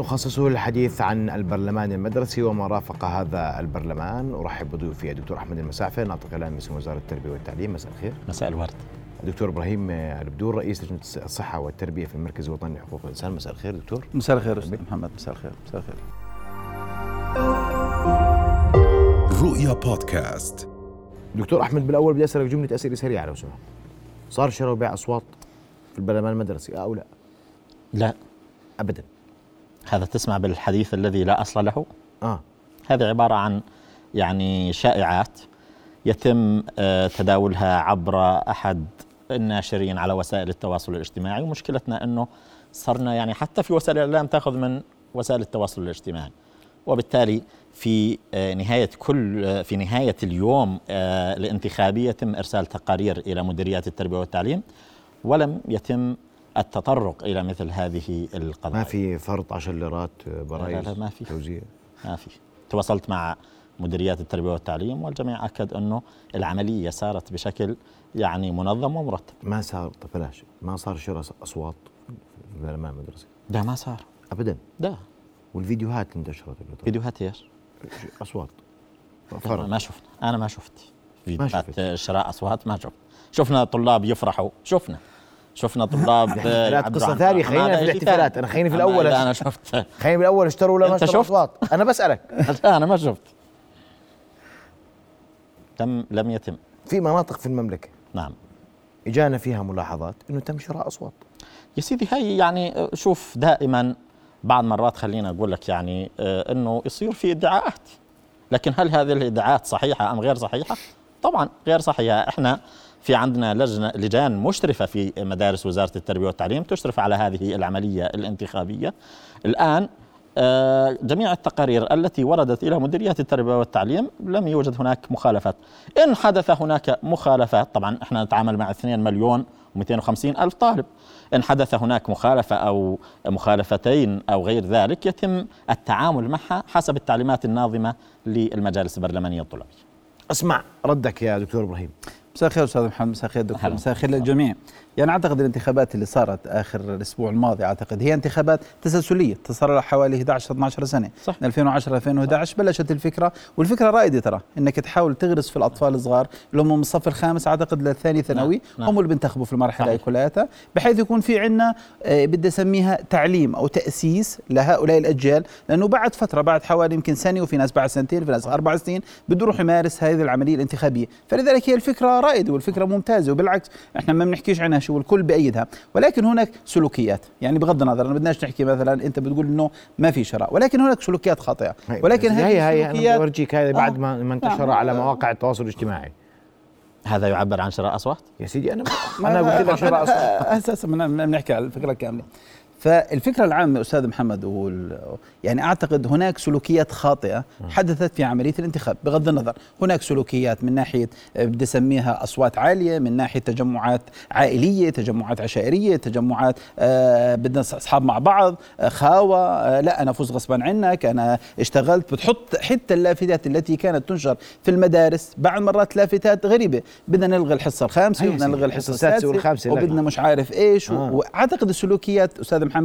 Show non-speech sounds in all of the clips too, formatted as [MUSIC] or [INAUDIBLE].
نخصصه للحديث عن البرلمان المدرسي وما رافق هذا البرلمان. أرحب بضيوفي الدكتور أحمد المسافه ناطق اعلام باسم وزارة التربية والتعليم. مساء الخير. مساء الورد. الدكتور إبراهيم البدور رئيس لجنة الصحة والتربية في المركز الوطني لحقوق الإنسان. مساء الخير دكتور. مساء الخير أستاذ محمد. مساء الخير. مساء الخير. رؤيا بودكاست. دكتور أحمد بالأول بدي أسألك جملة أسئلة سريعة لو سمحت. صار شراء وبيع أصوات في البرلمان المدرسي أو لا؟ لا. ابدا. هذا تسمع بالحديث الذي لا أصل له؟ آه. هذه عبارة عن يعني شائعات يتم آه، تداولها عبر أحد الناشرين على وسائل التواصل الاجتماعي ومشكلتنا إنه صرنا يعني حتى في وسائل الإعلام تأخذ من وسائل التواصل الاجتماعي. وبالتالي في آه، نهاية كل آه، في نهاية اليوم الانتخابي يتم إرسال تقارير إلى مديريات التربية والتعليم ولم يتم التطرق إلى مثل هذه القضايا. ما في فرض 10 ليرات برايز لا لا ما في. توزيع؟ ما في. تواصلت مع مديريات التربية والتعليم والجميع أكد أنه العملية سارت بشكل يعني منظم ومرتب. ما صار طب بلاش. ما صار شراء أصوات في البرلمان المدرسي لا ما صار. ابدا؟ لا. والفيديوهات انتشرت فيديوهات إيش؟ أصوات. فرق. ما شفت. أنا ما شفت. فيديوهات شراء أصوات ما شفت. شفنا طلاب يفرحوا. شفنا. شفنا طلاب احتفالات قصة ثانية خلينا في الاحتفالات. أنا خليني في الأول. أنا شفت. خليني في الأول اشتروا ولا ما اشتروا أصوات. أنا بسألك. [LAUGHS] أنا ما شفت. لم لم يتم. في مناطق في المملكة. نعم. إجانا فيها ملاحظات إنه تم شراء أصوات. يا سيدي هي يعني شوف دائما بعض مرات خلينا أقول لك يعني آه، إنه يصير في ادعاءات. لكن هل هذه الادعاءات صحيحة أم غير صحيحة؟ طبعا غير صحيحة. إحنا في عندنا لجنة لجان مشرفة في مدارس وزارة التربية والتعليم تشرف على هذه العملية الانتخابية. الآن آه، جميع التقارير التي وردت إلى مديريات التربية والتعليم لم يوجد هناك مخالفات. إن حدث هناك مخالفات طبعا إحنا نتعامل مع 2 مليون و250 ألف طالب. إن حدث هناك مخالفة أو مخالفتين أو غير ذلك يتم التعامل معها حسب التعليمات الناظمة للمجالس البرلمانية الطلابية. أسمع ردك يا دكتور إبراهيم. مساء الخير أستاذ محمد مساء الخير دكتور مساء الخير للجميع. يعني أعتقد الانتخابات اللي صارت آخر الأسبوع الماضي أعتقد هي انتخابات تسلسلية صار لها حوالي 11 12 سنة صح من 2010 2011 صح. بلشت الفكرة والفكرة رائدة ترى إنك تحاول تغرس في الأطفال الصغار اللي هم من الصف الخامس أعتقد للثاني ثانوي نعم. هم اللي بينتخبوا في المرحلة هي كلياتها بحيث يكون في عندنا آه بدي أسميها تعليم أو تأسيس لهؤلاء الأجيال لأنه بعد فترة بعد حوالي يمكن سنة وفي ناس بعد سنتين في ناس أربع سنين بده يروح يمارس هذه العملية الانتخابية فلذلك هي الفكرة رائدة والفكرة ممتازة وبالعكس إحنا ما بنحكيش عنها شو الكل بأيدها. ولكن هناك سلوكيات. يعني بغض النظر ما بدناش نحكي مثلا أنت بتقول إنه ما في شراء. ولكن هناك سلوكيات خاطئة. ولكن هي هي هي اورجيك هذا بعد آه. ما انتشر على مواقع التواصل الاجتماعي. هذا يعبر عن شراء أصوات؟ يا سيدي أنا أنا قلت لك شراء أصوات. أساسا بنحكي على الفكرة الكامله فالفكرة العامة أستاذ محمد يعني أعتقد هناك سلوكيات خاطئة حدثت في عملية الانتخاب بغض النظر هناك سلوكيات من ناحية آه، بدي أسميها أصوات عالية من ناحية تجمعات عائلية تجمعات عشائرية تجمعات آه بدنا أصحاب مع بعض آه خاوة آه لا أنا فوز غصبا عنك أنا اشتغلت بتحط حتى اللافتات التي كانت تنشر في المدارس بعض مرات لافتات غريبة بدنا نلغي الحصة الخامسة وبدنا نلغي الحصة السادسة وبدنا مش عارف إيش آه. وأعتقد السلوكيات أستاذ محمد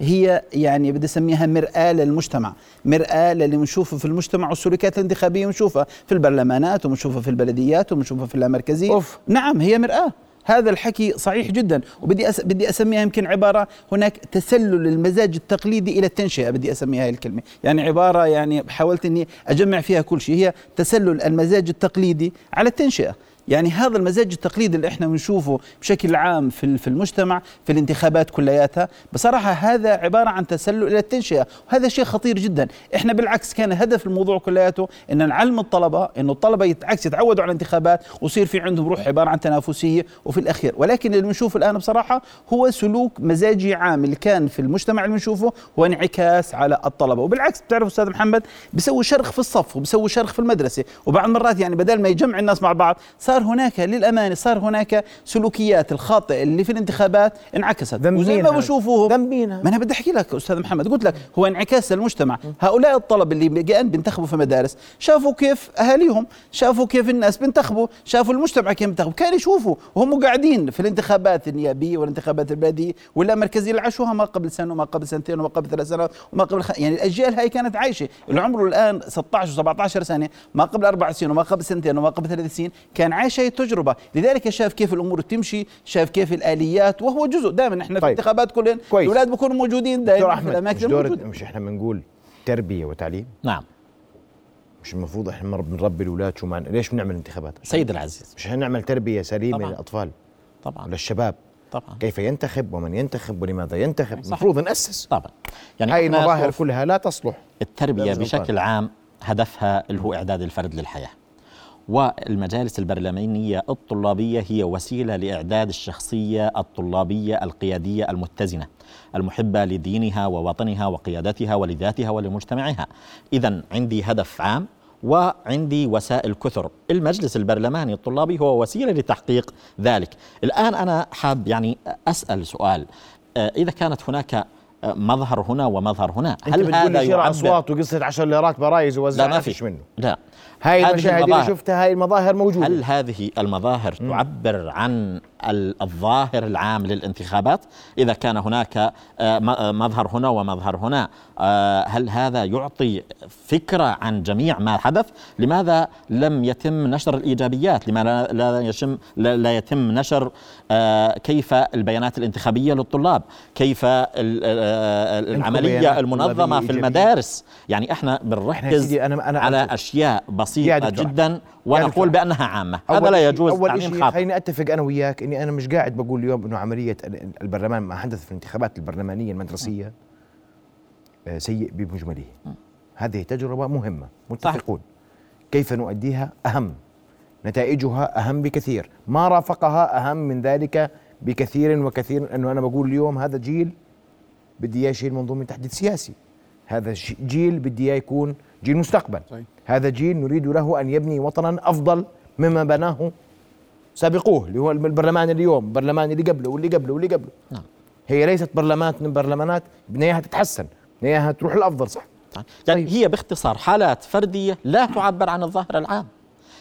هي يعني بدي أسميها مرآة للمجتمع. مرآة للي بنشوفه في المجتمع والسلوكيات الانتخابية بنشوفها في البرلمانات وبنشوفها في البلديات وبنشوفها في اللامركزية أوف. نعم هي مرآة. هذا الحكي صحيح جدا. وبدي أس... بدي أسميها يمكن عبارة هناك تسلل المزاج التقليدي إلى التنشئة بدي أسميها هاي الكلمة. يعني عبارة يعني حاولت إني أجمع فيها كل شيء. هي تسلل المزاج التقليدي على التنشئة. يعني هذا المزاج التقليدي اللي إحنا بنشوفه بشكل عام في في المجتمع في الانتخابات كلياتها. بصراحة هذا عبارة عن تسلل إلى التنشئة وهذا شيء خطير جدا. إحنا بالعكس كان هدف الموضوع كلياته إن نعلم الطلبة إنه الطلبة يتعكس يتعودوا على الانتخابات ويصير في عندهم روح عبارة عن تنافسية وفي الأخير. ولكن اللي بنشوفه الآن بصراحة هو سلوك مزاجي عام اللي كان في المجتمع اللي بنشوفه هو انعكاس على الطلبة. وبالعكس بتعرف أستاذ محمد بيسوي شرخ في الصف وبيسوي شرخ في المدرسة. وبعض المرات يعني بدل ما يجمع الناس مع بعض صار صار هناك للأمانة صار هناك سلوكيات الخاطئة اللي في الانتخابات انعكست وزي ما هذا؟ بشوفوهم ذنب مين هذا؟ ما أنا بدي أحكي لك أستاذ محمد قلت لك هو انعكاس للمجتمع هؤلاء الطلبه اللي الان بينتخبوا في مدارس شافوا كيف أهاليهم شافوا كيف الناس بينتخبوا شافوا المجتمع كيف بينتخبوا كانوا يشوفوا وهم قاعدين في الانتخابات النيابية والانتخابات البلديه ولا مركزية اللي عاشوها ما قبل سنة وما قبل سنتين وما قبل ثلاث سنوات وما قبل خ... يعني الأجيال هاي كانت عايشة اللي عمره الآن 16 و17 سنة ما قبل أربع سنين وما قبل سنتين وما قبل ثلاث سنين كان عايش هاي التجربه لذلك شاف كيف الأمور تمشي شاف كيف الآليات وهو جزء دائما. إحنا في طيب. الانتخابات كلنا كويس. الاولاد بيكونوا موجودين دائما في مش الأماكن دور الموجودة. مش إحنا بنقول تربية وتعليم؟ نعم. مش المفروض إحنا مر- بنربي الأولاد شو معنى؟ ليش بنعمل انتخابات؟ سيد العزيز. مش إحنا نعمل تربية سليمة طبعاً. للأطفال طبعا. وللشباب طبعا. كيف ينتخب؟ ومن ينتخب؟ ولماذا ينتخب. المفروض نأسس. طبعا. يعني هاي المظاهر كلها لا تصلح. التربية بشكل عام هدفها اللي هو إعداد الفرد للحياة. والمجالس البرلمانية الطلابية هي وسيلة لإعداد الشخصية الطلابية القيادية المتزنة المحبة لدينها ووطنها وقيادتها ولذاتها ولمجتمعها. اذا عندي هدف عام وعندي وسائل كثر. المجلس البرلماني الطلابي هو وسيلة لتحقيق ذلك. الآن أنا حاب يعني أسأل سؤال. آه، إذا كانت هناك مظهر هنا ومظهر هنا. أنت بتقول لي شراء اصوات وقصة 10 ليرات برايز لا ووزع ما فيش في. منه. لا. هاي المشاهد اللي. شفتها هاي المظاهر موجودة. هل هذه المظاهر تعبر عن الظاهر العام للانتخابات إذا كان هناك آه، آه، مظهر هنا ومظهر هنا آه، هل هذا يعطي فكرة عن جميع ما حدث لماذا لم يتم نشر الإيجابيات لماذا لا يشم لا يتم نشر كيف البيانات الانتخابية للطلاب كيف العملية المنظمة في. المدارس يعني إحنا بنركز على أشياء يا بسيطه. جدا ونقول. بأنها عامة هذا لا يجوز أول شيء خليني أتفق أنا وياك اني أنا مش قاعد بقول اليوم إنه عملية ال- البرلمان ما حدث في الانتخابات البرلمانية المدرسية آه، سيء بمجمله. هذه تجربة مهمة متفقون. كيف نؤديها؟ أهم. نتائجها أهم بكثير. ما رافقها أهم من ذلك بكثير وكثير. إنه أنا بقول اليوم هذا جيل بدي إياه يشيل منظومة تحديث سياسي. هذا جيل بدي إياه يكون جيل مستقبل. صحيح. هذا جيل نريد له أن يبني وطنا أفضل مما بناه سابقوه اللي هو البرلمان اليوم البرلمان اللي قبله واللي قبله واللي قبله نعم. هي ليست برلمانات من برلمانات بدنا اياها تتحسن بدنا اياها تروح الافضل صح يعني طيب. هي باختصار حالات فردية لا تعبر عن الظاهر العام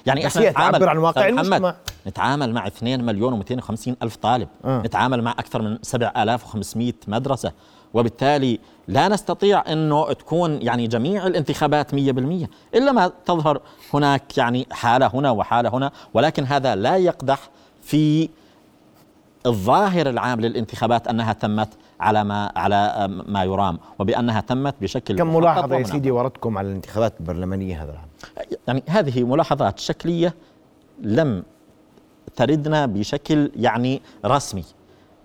يعني هي تعبر عن واقع محمد، المجتمع. نتعامل مع 2 مليون و250 ألف طالب آه. نتعامل مع أكثر من 7500 مدرسة وبالتالي لا نستطيع إنه تكون يعني جميع الانتخابات 100% إلا ما تظهر هناك يعني حالة هنا وحالة هنا ولكن هذا لا يقدح في الظاهر العام للانتخابات أنها تمت على ما على ما يرام وبأنها تمت بشكل كم ملاحظة يا. سيدي وردكم على الانتخابات البرلمانية هذا العام يعني هذه ملاحظات شكلية لم تردنا بشكل يعني رسمي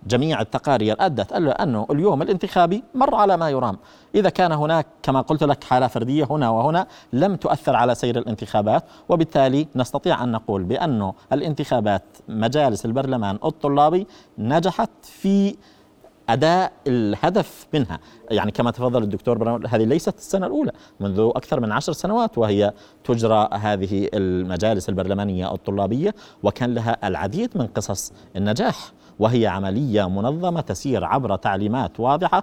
جميع التقارير إلى أنه اليوم الانتخابي مر على ما يرام، إذا كان هناك كما قلت لك حالة فردية هنا وهنا لم تؤثر على سير الانتخابات، وبالتالي نستطيع أن نقول بأنه الانتخابات مجالس البرلمان الطلابي نجحت في أداء الهدف منها. يعني كما تفضل الدكتور برام هذه ليست السنة الأولى منذ أكثر من عشر سنوات وهي تجرى هذه المجالس البرلمانية الطلابية وكان لها العديد من قصص النجاح. وهي عملية منظمة تسير عبر تعليمات واضحة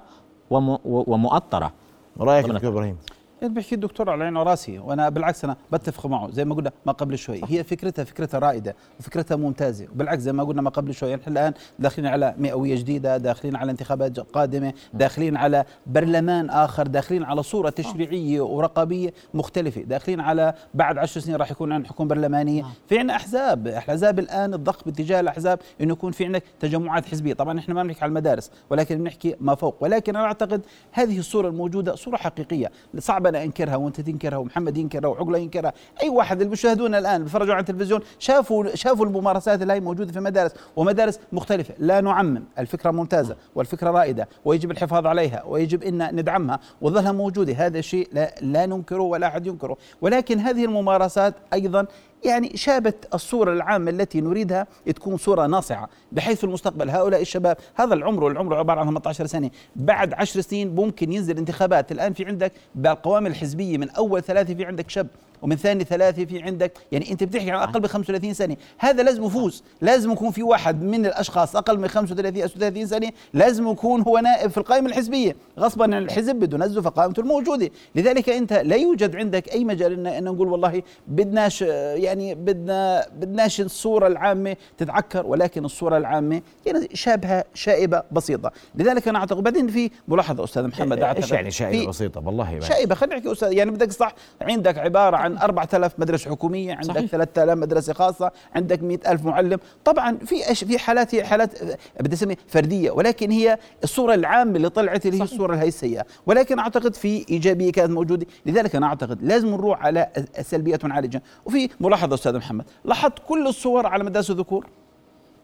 وم- ومؤطرة رأيك طبعاً. دكتور إبراهيم اللي بيحكي الدكتور على عيني وراسي وأنا بالعكس أنا بتفق معه زي ما قلنا ما قبل شوي. هي فكرتها فكرتها رائدة وفكرتها ممتازة وبالعكس زي ما قلنا ما قبل شوي. نحن الآن داخلين على مئوية جديدة داخلين على انتخابات قادمة داخلين على برلمان آخر داخلين على صورة تشريعية ورقابية مختلفة داخلين على بعد عشر سنين راح يكون عندنا حكومه برلمانيه في عندنا أحزاب الأحزاب الآن الضغط باتجاه الأحزاب إنه يكون في عندك تجمعات حزبية. طبعا إحنا ما بنحكي على المدارس ولكن بنحكي ما فوق. ولكن أنا أعتقد هذه الصورة الموجودة صورة حقيقية. صعب أنا انكرها وانت تنكرها ومحمد ينكرها وعقله ينكرها. أي واحد اللي بيشاهدونا الآن بيتفرجوا على التلفزيون شافوا شافوا الممارسات اللي هي موجودة في المدارس ومدارس مختلفة لا نعمم الفكرة ممتازة والفكرة رائدة ويجب الحفاظ عليها ويجب إن ندعمها وظلها موجودة هذا شيء لا, لا ننكره ولا أحد ينكره. ولكن هذه الممارسات أيضا يعني شابت الصورة العامة التي نريدها تكون صورة ناصعة. بحيث في المستقبل هؤلاء الشباب هذا العمر العمر عبارة عن 18 سنة. بعد 10 سنين ممكن ينزل انتخابات. الآن في عندك بالقوائم الحزبية من أول ثلاثة في عندك شاب ومن ثاني ثلاثة في عندك يعني أنت بتحكي عن أقل من 35 سنة هذا لازم يفوز. لازم يكون في واحد من الأشخاص أقل من 35 أو 36 سنة لازم يكون هو نائب في القائمة الحزبية. غصبا عن الحزب بده في قائمته الموجودة. لذلك أنت لا يوجد عندك أي مجال ان, إن نقول والله بدناش يعني بدنا بدناش الصورة العامة تتعكر ولكن الصورة العامة يعني شابهة شائبة بسيطة. لذلك أنا أعتقد بعدين في ملاحظة أستاذ محمد. إيش يعني شائبة بسيطة؟ والله شائبة خلينا نحكي أستاذ يعني بدك صح عندك عبارة عن 4000 مدرسة حكومية عندك صحيح. 3000 مدرسة خاصة عندك 100000 معلم. طبعا في أش في حالات هي حالات بدي اسمي فردية ولكن هي الصورة العامة اللي طلعت اللي هي الصورة هي السيئة. ولكن أعتقد في إيجابية كانت موجودة. لذلك أنا أعتقد لازم نروح على السلبيات ونعالجها وفي ملاحظة أستاذ محمد لاحظت كل الصور على مدارس الذكور؟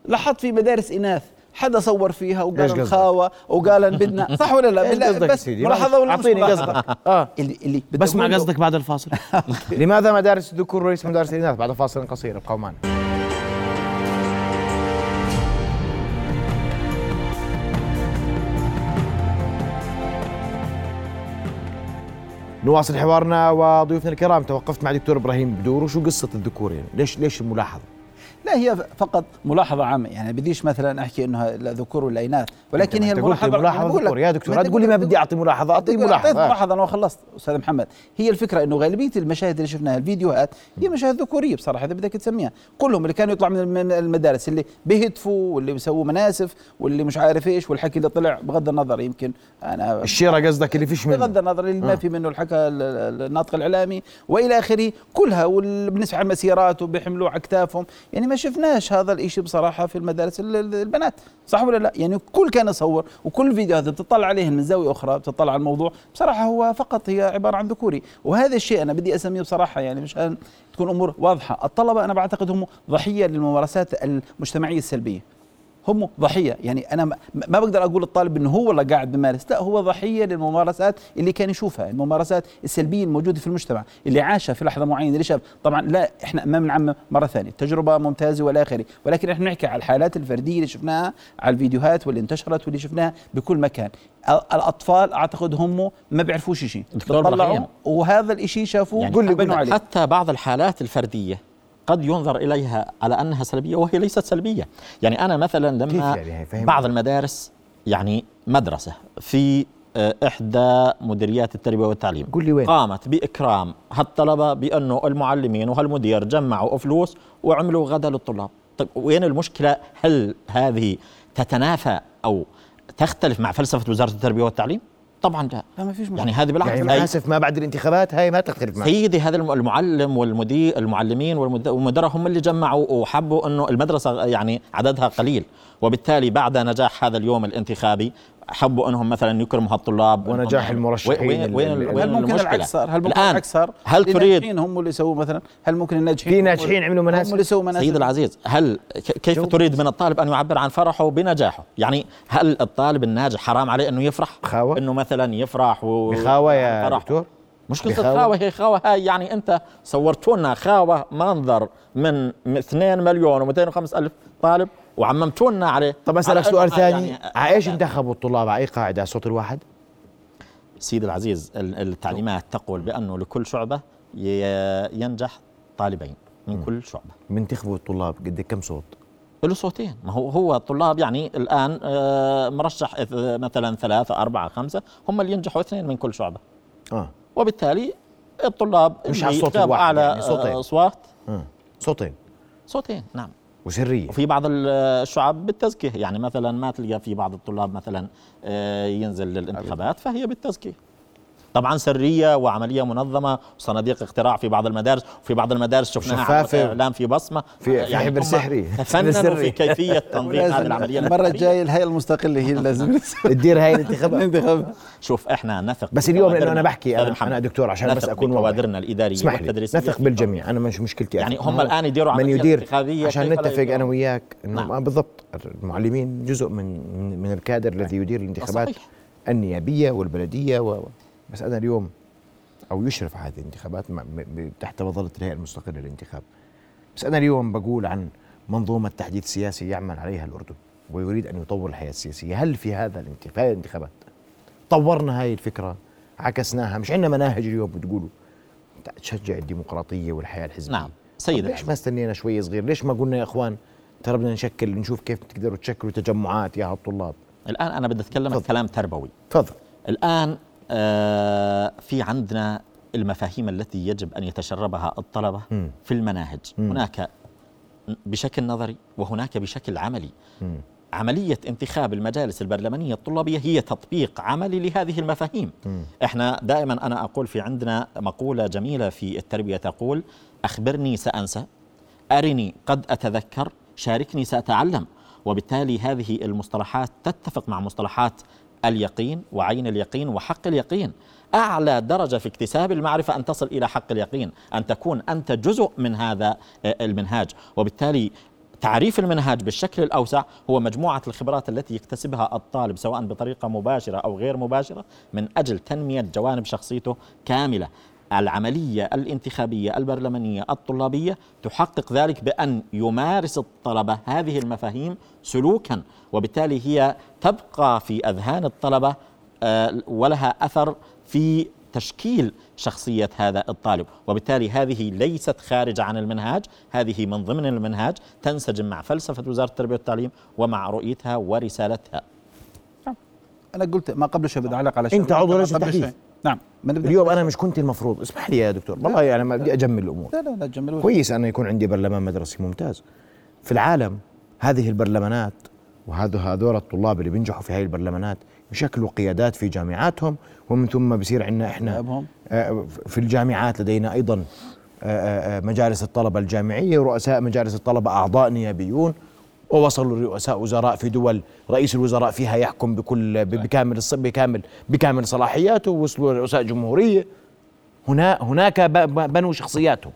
لاحظت في مدارس إناث حدا صور فيها وقال الخاوة وقال بدنا. صح ولا لا؟ إيش قصدك بس ملاحظة ولا أعطيني قصدك. [LAUGHS] آه. اللي اللي بسمع قصدك بعد الفاصل؟ [LAUGHS] لماذا مدارس الذكور وليس مدارس الإناث بعد فاصل قصير؟ ابقوا معنا. نواصل حوارنا وضيوفنا الكرام. توقفت مع دكتور إبراهيم بدور. وشو قصة الذكور يعني ليش ليش الملاحظة؟ لا هي فقط ملاحظة عامة. يعني بديش مثلا أحكي أنها ذكور ولا إناث ولكن هي الملاحظة ملاحظة ذكور. يا دكتور تقول لي ما بدي أعطي ملاحظة أعطي ملاحظة. ملاحظة أنا خلصت. أستاذ محمد هي الفكرة أنه غالبية المشاهد اللي شفناها الفيديوهات هي مشاهد ذكورية بصراحة إذا بدك تسميها. كلهم اللي كانوا يطلعوا من المدارس اللي بيهتفوا واللي بيسووا مناسف واللي مش عارف إيش والحكي اللي طلع بغض النظر يمكن أنا الشيرة قصدك اللي فيش منه. بغض النظر اللي ما آه. في منه الحكى الناطق الإعلامي وإلى آخره كلها وبالنسبة على المسيرات وبيحملوا على أكتافهم يعني ما شفناش هذا الإشي بصراحة في المدارس البنات صح ولا لا؟ يعني كل كان يصور وكل فيديو هذا بتطلع عليه من زاوية أخرى بتطلع على الموضوع بصراحة هو فقط هي عبارة عن ذكوري. وهذا الشيء أنا بدي أسميه بصراحة يعني مشان تكون أمور واضحة. الطلبة أنا بعتقد هم ضحية للممارسات المجتمعية السلبية. هم ضحية. يعني أنا ما بقدر أقول الطالب إنه هو اللي قاعد بيمارس لا هو ضحية للممارسات اللي كان يشوفها الممارسات السلبية الموجودة في المجتمع اللي عاشها في لحظة معينة اللي شاف. طبعا لا إحنا ما بنعمم مرة ثانية. تجربة ممتازة والى آخره. ولكن إحنا بنحكي على الحالات الفردية اللي شفناها على الفيديوهات واللي انتشرت واللي شفناها بكل مكان. الأطفال أعتقد هم ما بيعرفوش شيء. بيطلعوا وهذا الشيء شافوه يعني قول لي حتى بعض الحالات الفردية. قد ينظر إليها على أنها سلبية وهي ليست سلبية. يعني أنا مثلا لما يعني؟ بعض المدارس يعني مدرسة في آه، إحدى مديريات التربية والتعليم قل لي وين؟ قامت بإكرام هالطلبة بانه المعلمين وهالمدير جمعوا فلوس وعملوا غدا للطلاب. طيب وين المشكلة؟ هل هذه تتنافى أو تختلف مع فلسفة وزارة التربية والتعليم؟ طبعا لا لا ما فيش مشكلة. يعني هذه بالعكس. يعني اسف ما بعد الانتخابات هاي ما تختلف معي سيدي هذا المعلم والمدير المعلمين والمدراء هم اللي جمعوا وحبوا إنه المدرسة يعني عددها قليل. وبالتالي بعد نجاح هذا اليوم الانتخابي حبوا انهم مثلا يكرموا هالطلاب ونجاح المرشحين وين وين, هل ممكن العكس صار؟ هل ممكن العكس صار؟ هل تريد هم اللي يسووا مثلا هل ممكن الناجحين في ناجحين عملوا مناسك هم اللي يسووا مناسك سيد العزيز هل كيف تريد من الطالب أن يعبر عن فرحه بنجاحه؟ يعني هل الطالب الناجح حرام عليه أنه يفرح؟ خاوة إنه مثلا يفرح و بخاوة يا دكتور مش قصة خاوة هي خاوة هاي يعني أنت صورتوا لنا خاوة منظر من 2 مليون و205 ألف طالب وعممتوا لنا عليه. طب أسألك سؤال ثاني. يعني على إيش انتخبوا الطلاب؟ على أي قاعدة؟ صوت الواحد. سيد العزيز التعليمات تقول بأنه لكل شعبة ينجح طالبين من م. كل شعبة. منتخبوا الطلاب قد كم صوت؟ له صوتين. ما هو هو الطلاب يعني الآن آه، مرشح مثلا ثلاثة أربعة خمسة هم اللي ينجحوا اثنين من كل شعبة. آه. وبالتالي الطلاب مش على الصوت الواحد على يعني؟ صوتين. أصوات. آه. صوتين. صوتين نعم. وسرية. وفي بعض الشعب بالتزكية. يعني مثلا ما تلقى في بعض الطلاب مثلا آه، ينزل للانتخابات فهي بالتزكية. طبعا سرية وعملية منظمة وصناديق اقتراع في بعض المدارس وفي بعض المدارس شفناها اعلام في بصمة. في يعني حبر سحري. تفننوا [LAUGHS] في كيفية [LAUGHS] تنظيم هذه العملية المرة الجاية الهيئة المستقلة هي اللي لازم. [LAUGHS] تدير هاي الانتخابات شوف إحنا نثق بس اليوم لأنه أنا بحكي أنا, أنا دكتور عشان بس أكون كوادرنا الإدارية اسمح لي. نثق بالجميع. أنا مش مشكلتي. يعني هم الآن يديروا عملية يدير عشان نتفق أنا وياك إنه نعم. بالضبط. المعلمين جزء من من الكادر الذي يدير الانتخابات النيابية والبلدية و بس أنا اليوم أو يشرف على هذه الانتخابات تحت مظله الهيئة المستقلة للانتخاب. بس أنا اليوم بقول عن منظومة تحديث سياسي يعمل عليها الأردن ويريد أن يطور الحياة السياسية. هل في هذا الانتخاب الانتخابات؟ طورنا هاي الفكرة عكسناها مش عندنا مناهج اليوم بتقولوا. تشجع الديمقراطية والحياة الحزبية. نعم. سيدي ليش ما استنينا شوي صغير؟ ليش ما قلنا يا إخوان ترى بدنا نشكل نشوف كيف تقدروا تشكلوا تجمعات يا الطلاب الآن أنا بدي أتكلم تفضل. كلام تربوي. تفضل. الآن آه في عندنا المفاهيم التي يجب أن يتشربها الطلبة مم. في المناهج مم. هناك بشكل نظري وهناك بشكل عملي مم. عملية انتخاب المجالس البرلمانية الطلابية هي تطبيق عملي لهذه المفاهيم مم. إحنا دائما أنا أقول في عندنا مقولة جميلة في التربية تقول أخبرني سأنسى أرني قد أتذكر شاركني سأتعلم وبالتالي هذه المصطلحات تتفق مع مصطلحات اليقين وعين اليقين وحق اليقين. أعلى درجة في اكتساب المعرفة أن تصل إلى حق اليقين أن تكون أنت جزء من هذا آه، المنهاج. وبالتالي تعريف المنهاج بالشكل الأوسع هو مجموعة الخبرات التي يكتسبها الطالب سواء بطريقة مباشرة أو غير مباشرة من أجل تنمية جوانب شخصيته كاملة. العملية الانتخابية البرلمانية الطلابية تحقق ذلك بأن يمارس الطلبة هذه المفاهيم سلوكا وبالتالي هي تبقى في أذهان الطلبة آه، ولها أثر في تشكيل شخصية هذا الطالب وبالتالي هذه ليست خارجه عن المنهاج هذه من ضمن المنهاج تنسجم مع فلسفة وزارة التربية والتعليم ومع رؤيتها ورسالتها أنا قلت ما قبل شوي بدي أعلق على شيء أنت عضو لجنة قبل تحديث. شوي. نعم. اليوم أنا مش كنت المفروض. اسمح لي يا دكتور. والله يعني ما بدي أجمل الأمور. لا لا لا تجملوا كويس أنا يكون عندي برلمان مدرسي ممتاز. في العالم هذه البرلمانات وهذا هذول الطلاب اللي بينجحوا في هذه البرلمانات يشكلوا قيادات في جامعاتهم ومن ثم بصير عندنا إحنا. آه، في الجامعات لدينا أيضا آه، آه، مجالس الطلبة الجامعية ورؤساء مجالس الطلبة أعضاء نيابيون. ووصلوا لرؤساء وزراء في دول رئيس الوزراء فيها يحكم بكل بكامل بكامل بكامل صلاحياته ووصلوا لرؤساء جمهورية. هنا هناك بنوا شخصياتهم.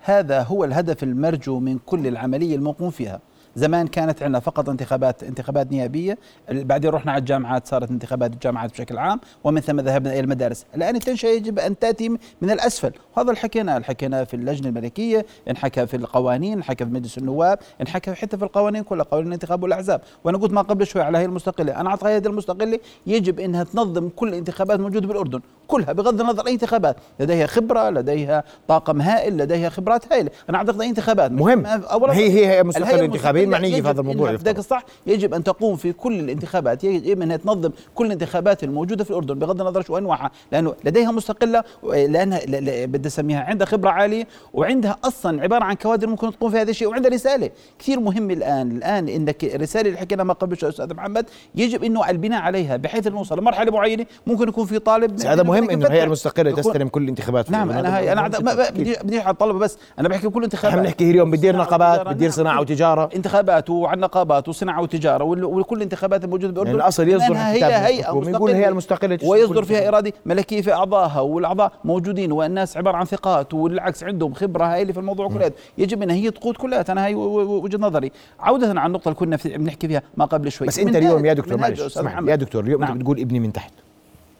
هذا هو الهدف المرجو من كل العملية الموقوم فيها. زمان كانت عندنا فقط انتخابات انتخابات نيابية. بعدين رحنا على الجامعات صارت انتخابات الجامعات بشكل عام ومن ثم ذهبنا إلى المدارس. الآن التنشئة يجب أن تأتي من الأسفل. وهذا اللي حكيناه في اللجنة الملكية انحكى في القوانين انحكى في مجلس النواب انحكى حتى في القوانين كلها قوانين الانتخاب والأحزاب. وأنا قلت ما قبل شوي على هي المستقلة. أنا أعتقد هذه المستقلة يجب إنها تنظم كل الانتخابات الموجوده بالأردن. كلها بغض النظر أي انتخابات. لديها خبرة لديها طاقم هائل لديها خبرات هائلة. أنا أعتقد أي انتخابات مهم. أولاً هي هي مستقل المستقلة معنيه في هذا الموضوع بدك. الصح يجب أن تقوم في كل الانتخابات. يجب انها تنظم كل الانتخابات الموجودة في الأردن بغض النظر شو أنواعها لأنه لديها مستقلة لأنها بدي أسميها عندها خبرة عالية وعندها أصلا عبارة عن كوادر ممكن تقوم في هذا الشيء وعندها رسالة كثير مهم الآن. الآن انك الرساله اللي حكينا ما قبل أستاذ محمد يجب إنه البناء عليها بحيث نوصل لمرحلة معينة ممكن يكون في طالب هذا مهم إنه الهيئة المستقلة تستلم كل الانتخابات نعم. أنا هاي أنا بدي بدي على الطلبه بس أنا بحكي كل انتخابات. إحنا بنحكي اليوم صناعة نقابات بتدير نعم. صناعة وتجارة. انتخابات وعن نقابات وصناعة وتجارة وكل الانتخابات الموجودة بالاردن يعني الأصل يصدر هي هيئه يقول هي المستقلة تشتغل ويصدر فيها. اراده ملكية في أعضائها والأعضاء موجودين والناس عبارة عن ثقات والعكس عندهم خبرة هائله في الموضوع كله يجب ان هي تقود كلها أنا و- وجهة نظري. عودة على النقطة اللي كنا بنحكي فيها ما قبل شوي. بس أنت اليوم يا دكتور معلش. يا دكتور اليوم نعم. انت بتقول ابني من تحت.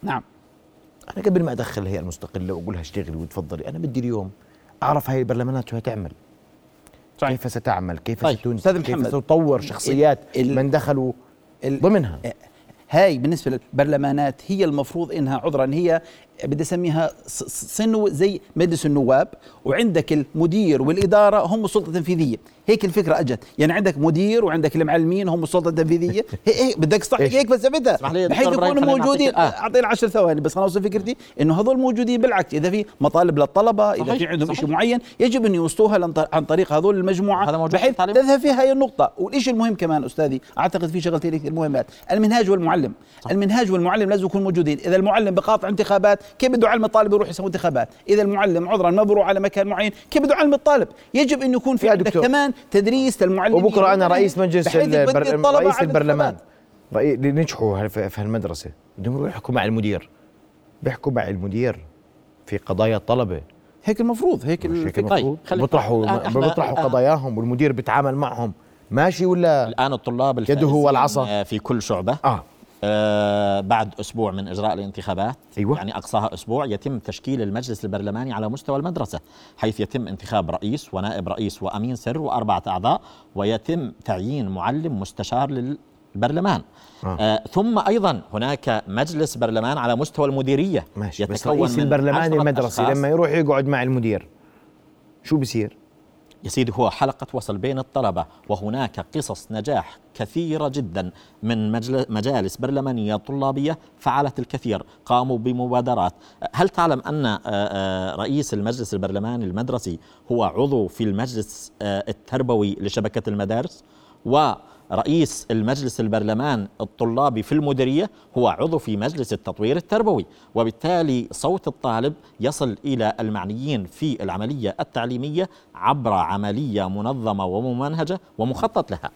نعم. أنا قبل ما أدخل الهيئه المستقلة وأقول لها اشتغلي وتفضلي أنا بدي اليوم أعرف هاي البرلمانات شو هتعمل. صحيح. كيف ستعمل؟ كيف طيب، أستاذ كيف محمد، ستطور شخصيات ال- من دخلوا ال- ضمنها؟ هاي بالنسبة للبرلمانات هي المفروض إنها عذرا هي بدي أسميها صنو زي مجلس النواب وعندك المدير والإدارة هم السلطة التنفيذية. هيك الفكرة أجت يعني عندك مدير وعندك المعلمين هم السلطة التنفيذية [LAUGHS] هي هي بدك صح؟ هيك فلسفتها بحيث يكونوا موجودين أعطيك- آه. اعطيني 10 ثواني بس خليني اوصل فكرتي إنه هذول موجودين بالعكس إذا في مطالب للطلبة إذا في عندهم. شيء معين يجب أن يوصلوها عن طريق هذول المجموعة بحيث. تذهب في هاي النقطة والشيء المهم كمان أستاذي أعتقد في شغلتين كثير مهمات المنهاج والمعلم صح. المنهاج والمعلم لازم يكونوا موجودين إذا المعلم بقاطع انتخابات كيف بده يعلم الطالب يروح يسوي انتخابات إذا المعلم عذرا ما بروح على مكان معين كيف بده يعلم الطالب يجب أن يكون في عندك دكتور. تدريس للمعلمين وبكرة أنا رئيس مجلس البر... رئيس البرلمان. الانتخابات. رئي... اللي نجحوا في هالمدرسة؟ بدهم يروحوا يحكوا مع المدير. بيحكوا مع المدير في قضايا الطلبة. هيك المفروض هيك الفكرة. المفروض. بيطرحوا إحنا- بيطرحوا الآن- قضاياهم والمدير بيتعامل معهم. ماشي ولا؟ الآن الطلاب يده هو الفائزين، العصا. آه، في كل شعبة. آه. آه بعد أسبوع من إجراء الانتخابات أيوة. يعني أقصاها أسبوع يتم تشكيل المجلس البرلماني على مستوى المدرسة حيث يتم انتخاب رئيس ونائب رئيس وأمين سر وأربعة أعضاء ويتم تعيين معلم مستشار البرلمان آه. آه ثم أيضا هناك مجلس برلمان على مستوى المديرية ماشي بس رئيس البرلمان المدرسي لما يروح يقعد مع المدير شو بصير؟ يا سيدي هو حلقة وصل بين الطلبة وهناك قصص نجاح كثيرة جدا من مجالس برلمانية طلابية فعلت الكثير قاموا بمبادرات. هل تعلم أن رئيس المجلس البرلماني المدرسي هو عضو في المجلس التربوي لشبكة المدارس؟ و رئيس المجلس البرلمان الطلابي في المديرية هو عضو في مجلس التطوير التربوي وبالتالي صوت الطالب يصل إلى المعنيين في العملية التعليمية عبر عملية منظمة وممنهجة ومخطط لها.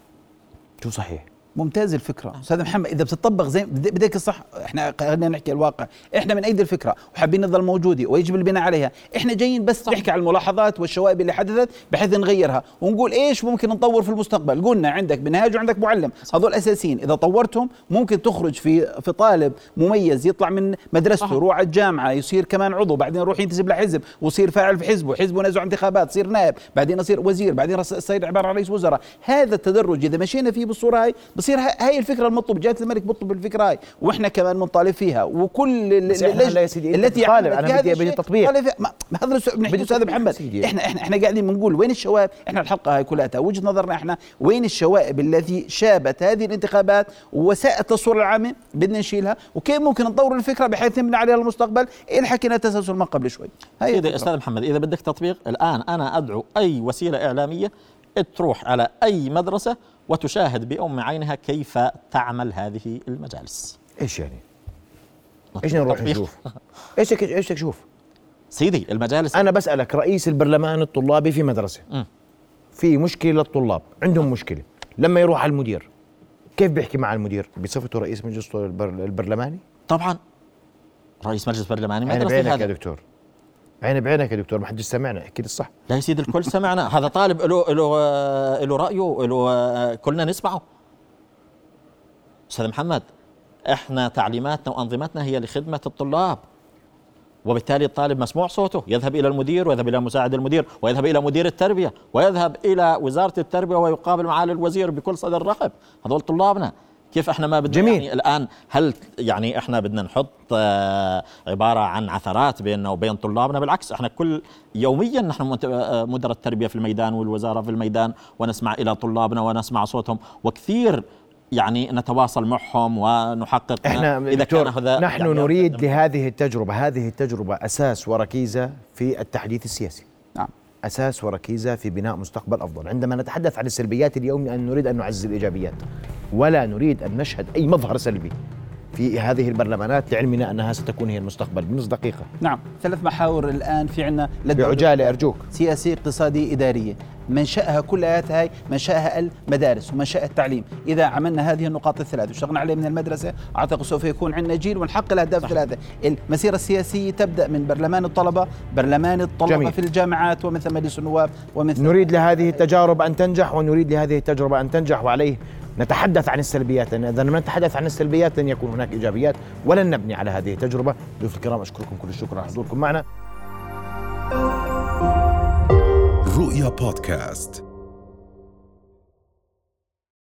شو صحيح؟ ممتاز الفكرة. أستاذ محمد إذا بتطبق زي بديك الصح إحنا خلينا نحكي الواقع. إحنا من أيدي الفكرة وحابين نظل موجودة ويجب البناء عليها. إحنا جايين بس صح. نحكي على الملاحظات والشوائب اللي حدثت بحيث نغيرها ونقول إيش ممكن نطور في المستقبل. قلنا عندك منهاج وعندك معلم. هذول أساسيين. إذا طورتهم ممكن تخرج في في طالب مميز يطلع من مدرسته يروح على الجامعة يصير كمان عضو بعدين يروح ينتسب لحزب ويصير فاعل في حزبه حزبه نزع انتخابات يصير نائب بعدين يصير وزير بعدين يصير عبارة عن رئيس وزراء. هذا التدرج إذا مشينا فيه بالصورة هاي بصير هاي الفكرة المطلوب جلاله الملك بيطلب الفكرة هاي وإحنا كمان بنطالب فيها. وكل التي طالب أنا بدي بدي تطبيق. هذا بنحكي أستاذ محمد. إحنا إحنا إحنا قاعدين بنقول وين الشوائب؟ إحنا الحلقة هاي كلها وجهة نظرنا إحنا. وين الشوائب التي شابت هذه الانتخابات وساءت الصورة العامه بدنا نشيلها. وكيف ممكن نطور الفكرة بحيث نبني عليها المستقبل؟ اللي حكينا تسلسل ما قبل شوي. هاي أستاذ محمد إذا بدك تطبيق الآن أنا أدعو أي وسيلة إعلامية تروح على أي مدرسة وتشاهد بأم عينها كيف تعمل هذه المجالس. إيش يعني؟ إيش نروح نشوف؟ [LAUGHS] إيش إيش تشوف؟ سيدي المجالس. أنا بسألك رئيس البرلمان الطلابي في مدرسة. م. في مشكلة للطلاب عندهم مشكلة. لما يروح على المدير كيف بيحكي مع المدير؟ بصفته رئيس مجلس البرلماني؟ طبعا رئيس مجلس برلماني مدرسي هذا يا دكتور. عيني بعينك يا دكتور ما حدش سمعنا احكي لي الصح. لا يا سيدي الكل سمعنا. هذا طالب له له له رأيه له كلنا نسمعه. أستاذ محمد إحنا تعليماتنا وأنظمتنا هي لخدمة الطلاب. وبالتالي الطالب مسموع صوته يذهب إلى المدير ويذهب إلى مساعد المدير ويذهب إلى مدير التربية ويذهب إلى وزارة التربية ويقابل معالي الوزير بكل صدر رحب هذول طلابنا. كيف إحنا ما بدنا جميل. يعني الآن هل يعني إحنا بدنا نحط آه، عبارة عن عثرات بيننا وبين طلابنا؟ بالعكس إحنا كل يوميا نحن آه، مدراء التربية في الميدان والوزارة في الميدان ونسمع إلى طلابنا ونسمع صوتهم وكثير يعني نتواصل معهم ونحقق إحنا إذا كان هذا نحن يعني نريد لهذه التجربة هذه التجربة أساس وركيزة في التحديث السياسي. نعم. أساس وركيزة في بناء مستقبل أفضل عندما نتحدث عن السلبيات اليوم أن نريد أن نعزز الايجابيات ولا نريد أن نشهد أي مظهر سلبي في هذه البرلمانات لعلمنا أنها ستكون هي المستقبل بنص دقيقة. نعم، ثلاث محاور الآن في عندنا بعجالة أرجوك. سياسيه، اقتصاديه، اداريه، منشأها كلها هاي منشأها المدارس ومنشأ التعليم. إذا عملنا هذه النقاط الثلاث واشتغلنا عليه من المدرسة أعتقد سوف يكون عندنا جيل ونحقق الأهداف الثلاثة. المسيرة السياسية تبدأ من برلمان الطلبة برلمان الطلبة جميل. في الجامعات ومثل مجلس النواب ومثل نريد لهذه التجارب أن تنجح ونريد لهذه التجربة أن تنجح وعليه نتحدث عن السلبيات. لأن إذا لم نتحدث عن السلبيات لن يكون هناك إيجابيات ولن نبني على هذه التجربة. ضيوف الكرام أشكركم كل الشكر على حضوركم معنا. رؤيا بودكاست.